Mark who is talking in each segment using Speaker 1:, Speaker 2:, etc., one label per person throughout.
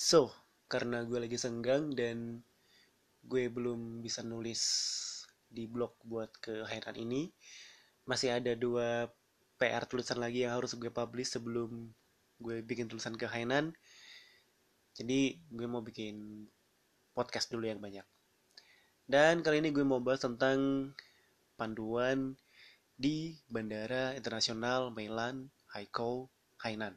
Speaker 1: So, karena gue lagi senggang dan gue belum bisa nulis di blog buat ke Hainan ini, masih ada dua PR tulisan lagi yang harus gue publish sebelum gue bikin tulisan ke Hainan. Jadi gue mau bikin podcast dulu yang banyak. Dan kali ini gue mau bahas tentang panduan di Bandara Internasional Mailan Haikou Hainan.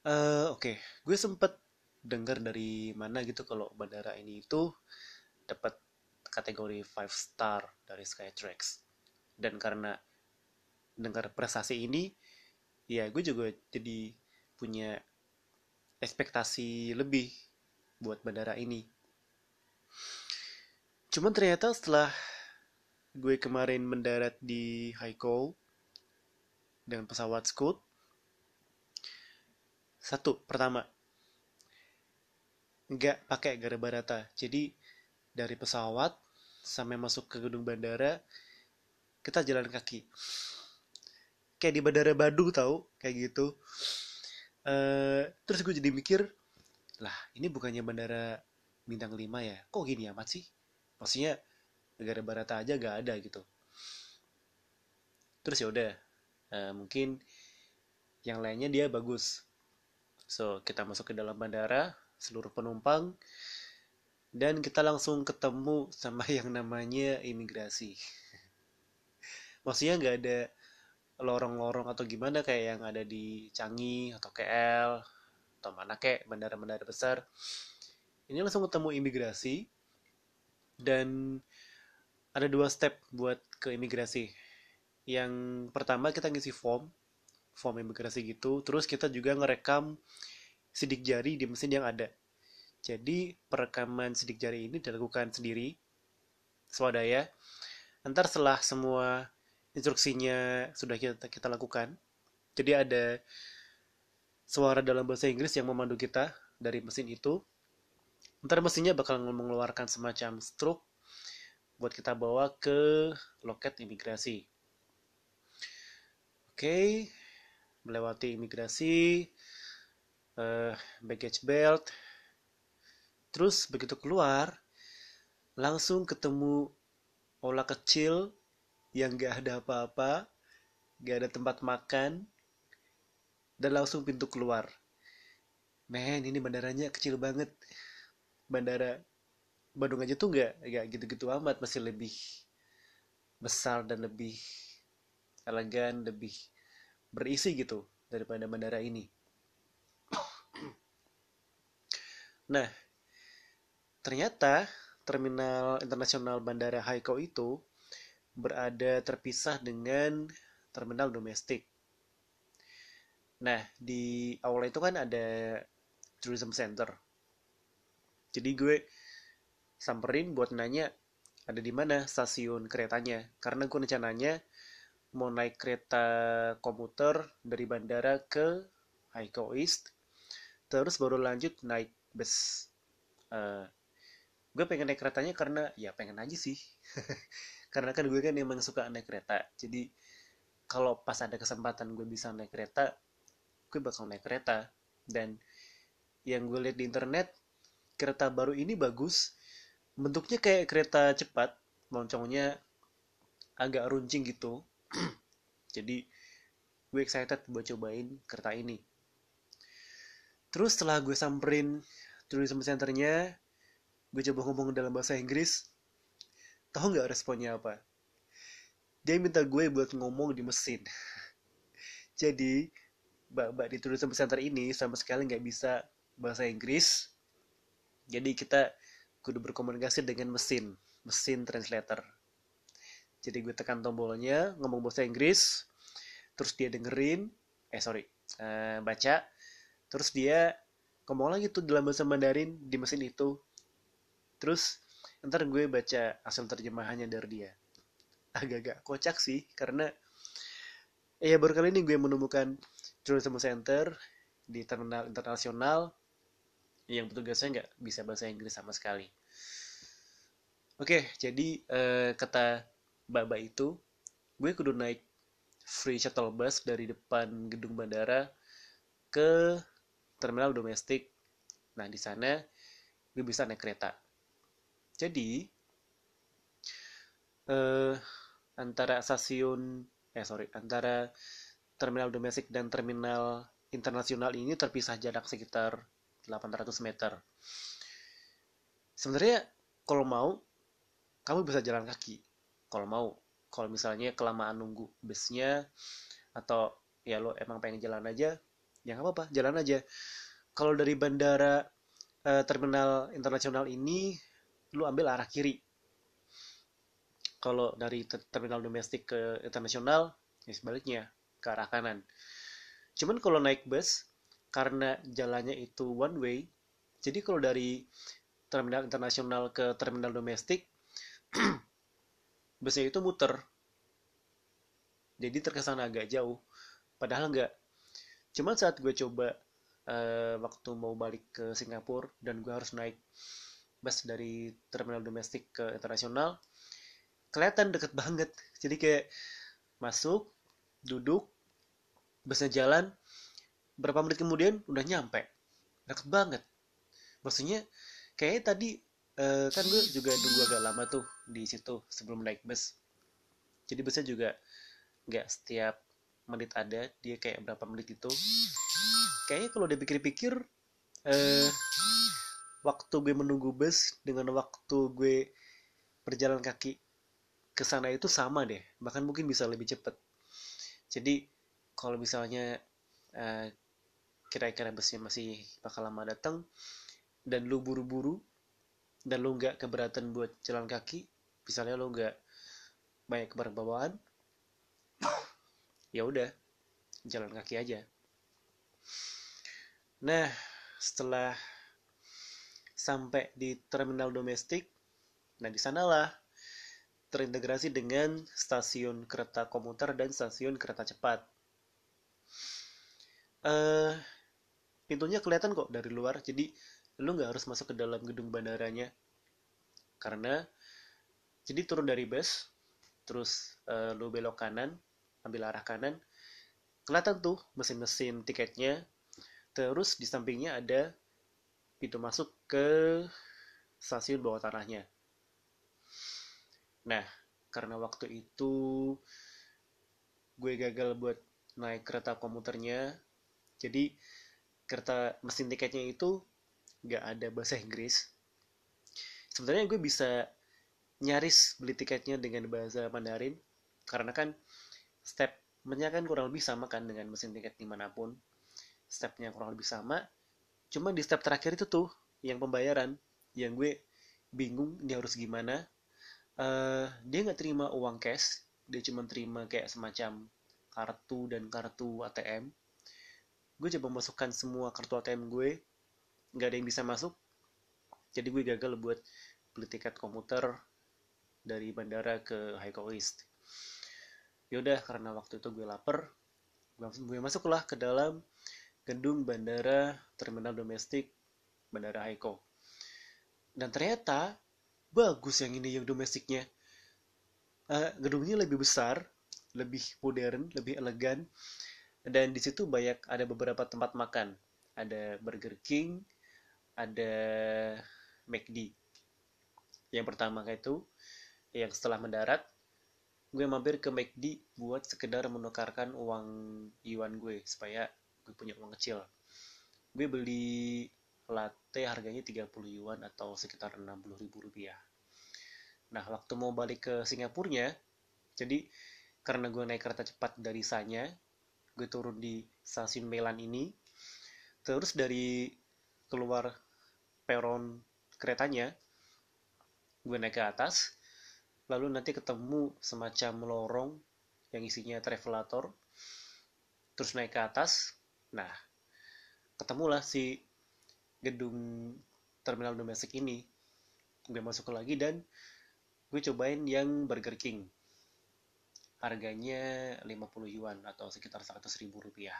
Speaker 1: Uh, Oke, gue sempet dengar dari mana gitu kalau bandara ini itu dapat kategori 5 star dari Skytrax. Dan karena dengar prestasi ini, ya gue juga jadi punya ekspektasi lebih buat bandara ini. Cuman ternyata setelah gue kemarin mendarat di Haikou dengan pesawat Scoot, satu, pertama, nggak pakai gara barata. Jadi dari pesawat sampai masuk ke gedung bandara, kita jalan kaki. Kayak di bandara Badu tahu, kayak gitu. Uh, terus gue jadi mikir, lah ini bukannya bandara bintang 5 ya? Kok gini amat sih? Maksudnya negara barata aja gak ada gitu. Terus ya udah, uh, mungkin yang lainnya dia bagus So, kita masuk ke dalam bandara, seluruh penumpang, dan kita langsung ketemu sama yang namanya imigrasi. Maksudnya nggak ada lorong-lorong atau gimana kayak yang ada di Canggih atau KL atau mana kayak bandara-bandara besar. Ini langsung ketemu imigrasi dan ada dua step buat ke imigrasi. Yang pertama kita ngisi form form imigrasi gitu terus kita juga ngerekam sidik jari di mesin yang ada. Jadi perekaman sidik jari ini dilakukan sendiri swadaya. Ntar setelah semua instruksinya sudah kita, kita lakukan jadi ada suara dalam bahasa Inggris yang memandu kita dari mesin itu. Ntar mesinnya bakal mengeluarkan semacam stroke buat kita bawa ke loket imigrasi. Oke melewati imigrasi, uh, baggage belt, terus begitu keluar langsung ketemu olah kecil yang gak ada apa-apa, gak ada tempat makan, dan langsung pintu keluar. Men, ini bandaranya kecil banget. Bandara Bandung aja tuh gak, gak gitu-gitu amat, masih lebih besar dan lebih elegan, lebih berisi gitu daripada bandara ini. Nah, ternyata terminal internasional Bandara Haikou itu berada terpisah dengan terminal domestik. Nah, di awal itu kan ada tourism center. Jadi gue samperin buat nanya ada di mana stasiun keretanya. Karena gue rencananya mau naik kereta komuter dari bandara ke Haikou East terus baru lanjut naik bus. Uh, gue pengen naik keretanya karena ya pengen aja sih. Karena kan gue kan emang suka naik kereta. Jadi kalau pas ada kesempatan gue bisa naik kereta gue bakal naik kereta. Dan yang gue lihat di internet kereta baru ini bagus. Bentuknya kayak kereta cepat loncongnya agak runcing gitu jadi gue excited buat cobain kereta ini. Terus setelah gue samperin tourism centernya gue coba ngomong dalam bahasa Inggris tahu nggak responnya apa? Dia minta gue buat ngomong di mesin. Jadi mbak-mbak di tourism center ini sama sekali nggak bisa bahasa Inggris. Jadi kita kudu berkomunikasi dengan mesin mesin translator jadi gue tekan tombolnya ngomong bahasa Inggris terus dia dengerin eh sorry uh, baca terus dia ngomong lagi tuh dalam bahasa Mandarin di mesin itu terus ntar gue baca asal terjemahannya dari dia agak-agak kocak sih karena ya baru kali ini gue menemukan tourism center di terminal internasional yang petugasnya nggak bisa bahasa Inggris sama sekali. Oke, jadi uh, kata Baba itu gue kudu naik free shuttle bus dari depan gedung bandara ke terminal domestik. Nah, di sana gue bisa naik kereta. Jadi, eh, antara stasiun, eh sorry, antara terminal domestik dan terminal internasional ini terpisah jarak sekitar 800 meter. Sebenarnya kalau mau, kamu bisa jalan kaki. Kalau mau, kalau misalnya kelamaan nunggu busnya atau ya lo emang pengen jalan aja, ya nggak apa-apa, jalan aja. Kalau dari bandara eh, terminal internasional ini, lo ambil arah kiri. Kalau dari terminal domestik ke internasional, ya sebaliknya ke arah kanan. Cuman kalau naik bus, karena jalannya itu one way, jadi kalau dari terminal internasional ke terminal domestik, busnya itu muter. Jadi terkesan agak jauh. Padahal enggak. Cuman saat gue coba uh, waktu mau balik ke Singapura dan gue harus naik bus dari terminal domestik ke internasional, kelihatan deket banget. Jadi kayak masuk, duduk, busnya jalan, berapa menit kemudian udah nyampe. Deket banget. Maksudnya, kayaknya tadi uh, kan gue juga nunggu agak lama tuh di situ sebelum naik bus. Jadi busnya juga nggak setiap menit ada, dia kayak berapa menit itu. Kayaknya kalau dipikir-pikir, uh, waktu gue menunggu bus dengan waktu gue berjalan kaki ke sana itu sama deh, bahkan mungkin bisa lebih cepat. Jadi kalau misalnya uh, kira-kira busnya masih bakal lama datang dan lu buru-buru dan lu nggak keberatan buat jalan kaki misalnya lu nggak banyak barang bawaan ya udah jalan kaki aja. Nah setelah sampai di terminal domestik nah di sanalah terintegrasi dengan stasiun kereta komuter dan stasiun kereta cepat. Uh, pintunya kelihatan kok dari luar jadi lu nggak harus masuk ke dalam gedung bandaranya. Karena jadi turun dari bus terus uh, lu belok kanan ambil arah kanan kelihatan tuh mesin-mesin tiketnya. Terus di sampingnya ada pintu masuk ke stasiun bawah tanahnya. Nah karena waktu itu gue gagal buat naik kereta komuternya jadi kereta mesin tiketnya itu nggak ada bahasa Inggris. Sebenarnya gue bisa nyaris beli tiketnya dengan bahasa Mandarin karena kan stepnya kan kurang lebih sama kan dengan mesin tiket di mana pun. Stepnya kurang lebih sama cuma di step terakhir itu tuh yang pembayaran yang gue bingung ini harus gimana. Uh, dia nggak terima uang cash dia cuma terima kayak semacam kartu dan kartu ATM gue coba masukkan semua kartu ATM gue nggak ada yang bisa masuk. Jadi gue gagal buat beli tiket komuter dari bandara ke Haiko East. Yaudah karena waktu itu gue lapar gue masuklah ke dalam gedung bandara terminal domestik bandara Haiko dan ternyata bagus yang ini yang domestiknya. Uh, gedungnya lebih besar lebih modern lebih elegan dan di situ banyak ada beberapa tempat makan. Ada Burger King ada McD yang pertama itu yang setelah mendarat gue mampir ke McD buat sekedar menukarkan uang yuan gue supaya gue punya uang kecil. Gue beli latte harganya 30 yuan atau sekitar 60 ribu rupiah. Nah waktu mau balik ke Singapurnya jadi karena gue naik kereta cepat dari Sanya gue turun di stasiun Melan ini terus dari keluar peron keretanya gue naik ke atas lalu nanti ketemu semacam lorong yang isinya travelator terus naik ke atas. Nah ketemulah si gedung terminal domestik ini. Gue masuk lagi dan gue cobain yang Burger King. Harganya 50 yuan atau sekitar 100 ribu rupiah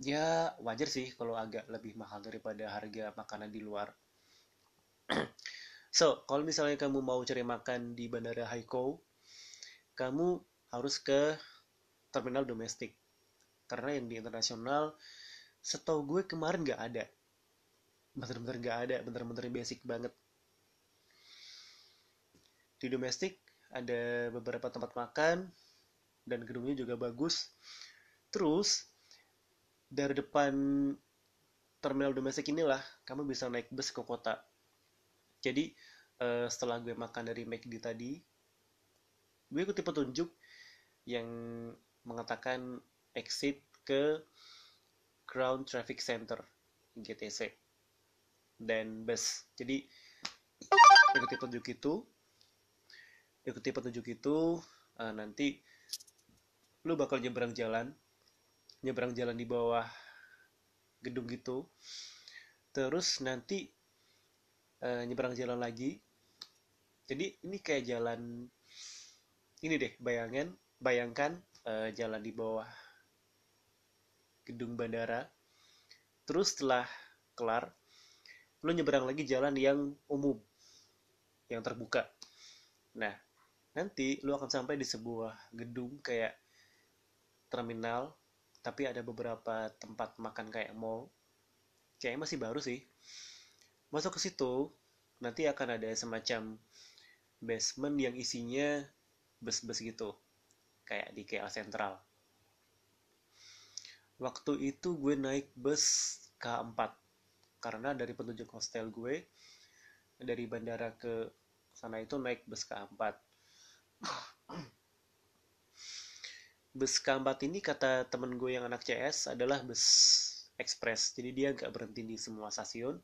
Speaker 1: ya wajar sih kalau agak lebih mahal daripada harga makanan di luar. So kalau misalnya kamu mau cari makan di bandara Haikou kamu harus ke terminal domestik. Karena yang di internasional setahu gue kemarin nggak ada. Bener-bener nggak ada bener-bener basic banget. Di domestik ada beberapa tempat makan dan gedungnya juga bagus. Terus dari depan terminal domestik inilah kamu bisa naik bus ke kota. Jadi uh, setelah gue makan dari McD tadi gue ikuti petunjuk yang mengatakan exit ke Ground Traffic Center GTC dan bus. Jadi ikuti petunjuk itu ikuti petunjuk itu uh, nanti lu bakal nyebrang jalan nyebrang jalan di bawah gedung gitu. Terus nanti uh, nyebrang jalan lagi. Jadi ini kayak jalan ini deh bayangin bayangkan uh, jalan di bawah gedung bandara. Terus setelah kelar lu nyebrang lagi jalan yang umum yang terbuka. Nah nanti lu akan sampai di sebuah gedung kayak terminal tapi ada beberapa tempat makan kayak mall kayaknya masih baru sih. Masuk ke situ nanti akan ada semacam basement yang isinya bus-bus gitu kayak di KL Central. Waktu itu gue naik bus K4 karena dari petunjuk hostel gue dari bandara ke sana itu naik bus K4 bus K4 ini kata temen gue yang anak CS adalah bus ekspres. Jadi dia nggak berhenti di semua stasiun.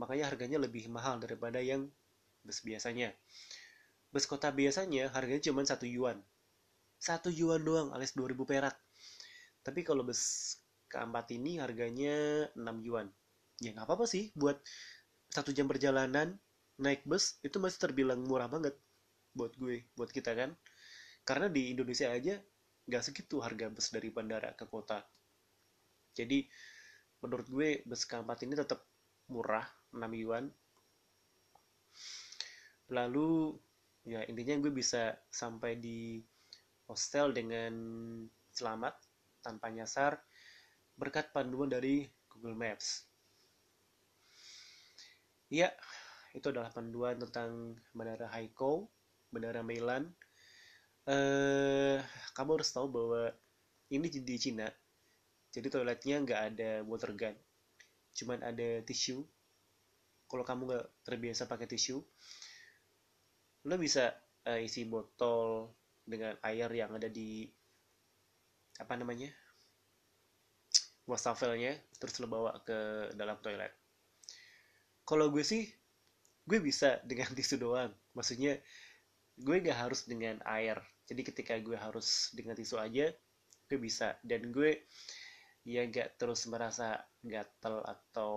Speaker 1: Makanya harganya lebih mahal daripada yang bus biasanya. Bus kota biasanya harganya cuma satu yuan. Satu yuan doang alias 2000 perak. Tapi kalau bus K4 ini harganya 6 yuan. Ya nggak apa-apa sih buat satu jam perjalanan naik bus itu masih terbilang murah banget buat gue buat kita kan. Karena di Indonesia aja nggak segitu harga bus dari bandara ke kota. Jadi menurut gue bus keempat ini tetap murah 6 yuan. Lalu ya intinya gue bisa sampai di hostel dengan selamat tanpa nyasar berkat panduan dari Google Maps. Ya itu adalah panduan tentang Bandara Haikou Bandara Meilan eh kamu harus tahu bahwa ini di Cina jadi toiletnya nggak ada water gun. Cuman ada tisu. Kalau kamu nggak terbiasa pakai tisu lo bisa uh, isi botol dengan air yang ada di apa namanya wastafelnya terus lo bawa ke dalam toilet. Kalau gue sih gue bisa dengan tisu doang. Maksudnya gue gak harus dengan air jadi ketika gue harus dengan tisu aja gue bisa. Dan gue ya gak terus merasa gatel atau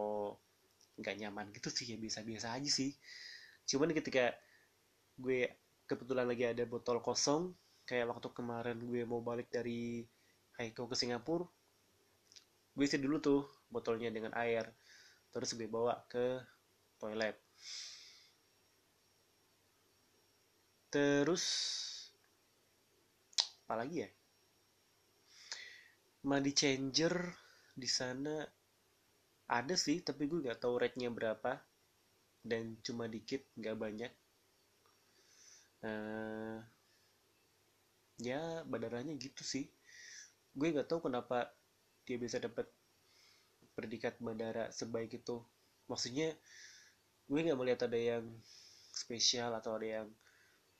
Speaker 1: gak nyaman gitu sih ya biasa-biasa aja sih. Cuman ketika gue kebetulan lagi ada botol kosong kayak waktu kemarin gue mau balik dari Haiko ke Singapura gue isi dulu tuh botolnya dengan air terus gue bawa ke toilet. Terus apa lagi ya? Mandi changer di sana ada sih tapi gue nggak tahu rate-nya berapa dan cuma dikit nggak banyak. Uh, ya bandaranya gitu sih. Gue nggak tahu kenapa dia bisa dapat predikat bandara sebaik itu. Maksudnya gue nggak melihat ada yang spesial atau ada yang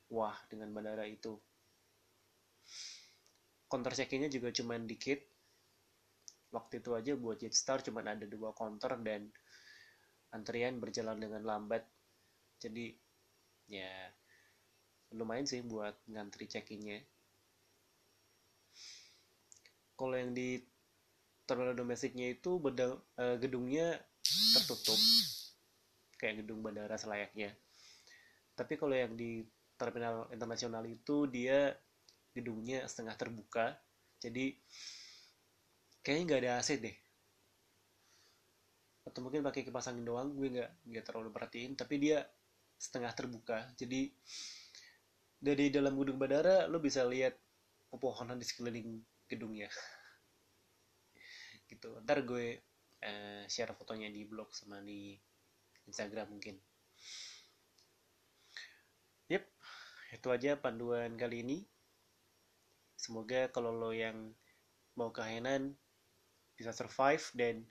Speaker 1: wah dengan bandara itu counter check-innya juga cuman dikit. Waktu itu aja buat Jetstar cuman ada dua counter dan antrian berjalan dengan lambat. Jadi ya lumayan sih buat ngantri check-innya kalau yang di terminal domestiknya itu bedang, uh, gedungnya tertutup. Kayak gedung bandara selayaknya. Tapi kalau yang di terminal internasional itu dia gedungnya setengah terbuka. Jadi kayaknya nggak ada AC deh. Atau mungkin pakai kipas angin doang gue nggak nggak terlalu perhatiin. Tapi dia setengah terbuka. Jadi dari dalam gedung bandara lo bisa lihat pepohonan di sekeliling gedungnya. Gitu. Ntar gue uh, share fotonya di blog sama di Instagram mungkin. Yep. Itu aja panduan kali ini semoga kalau lo yang mau ke Hainan bisa survive dan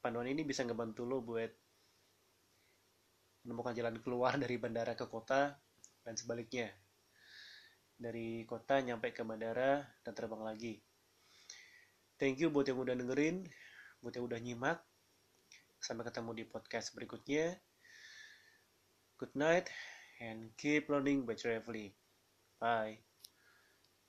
Speaker 1: panduan ini bisa ngebantu lo buat menemukan jalan keluar dari bandara ke kota dan sebaliknya. Dari kota nyampe ke bandara dan terbang lagi. Thank you buat yang udah dengerin buat yang udah nyimak. Sampai ketemu di podcast berikutnya. Good night and keep learning by traveling. Bye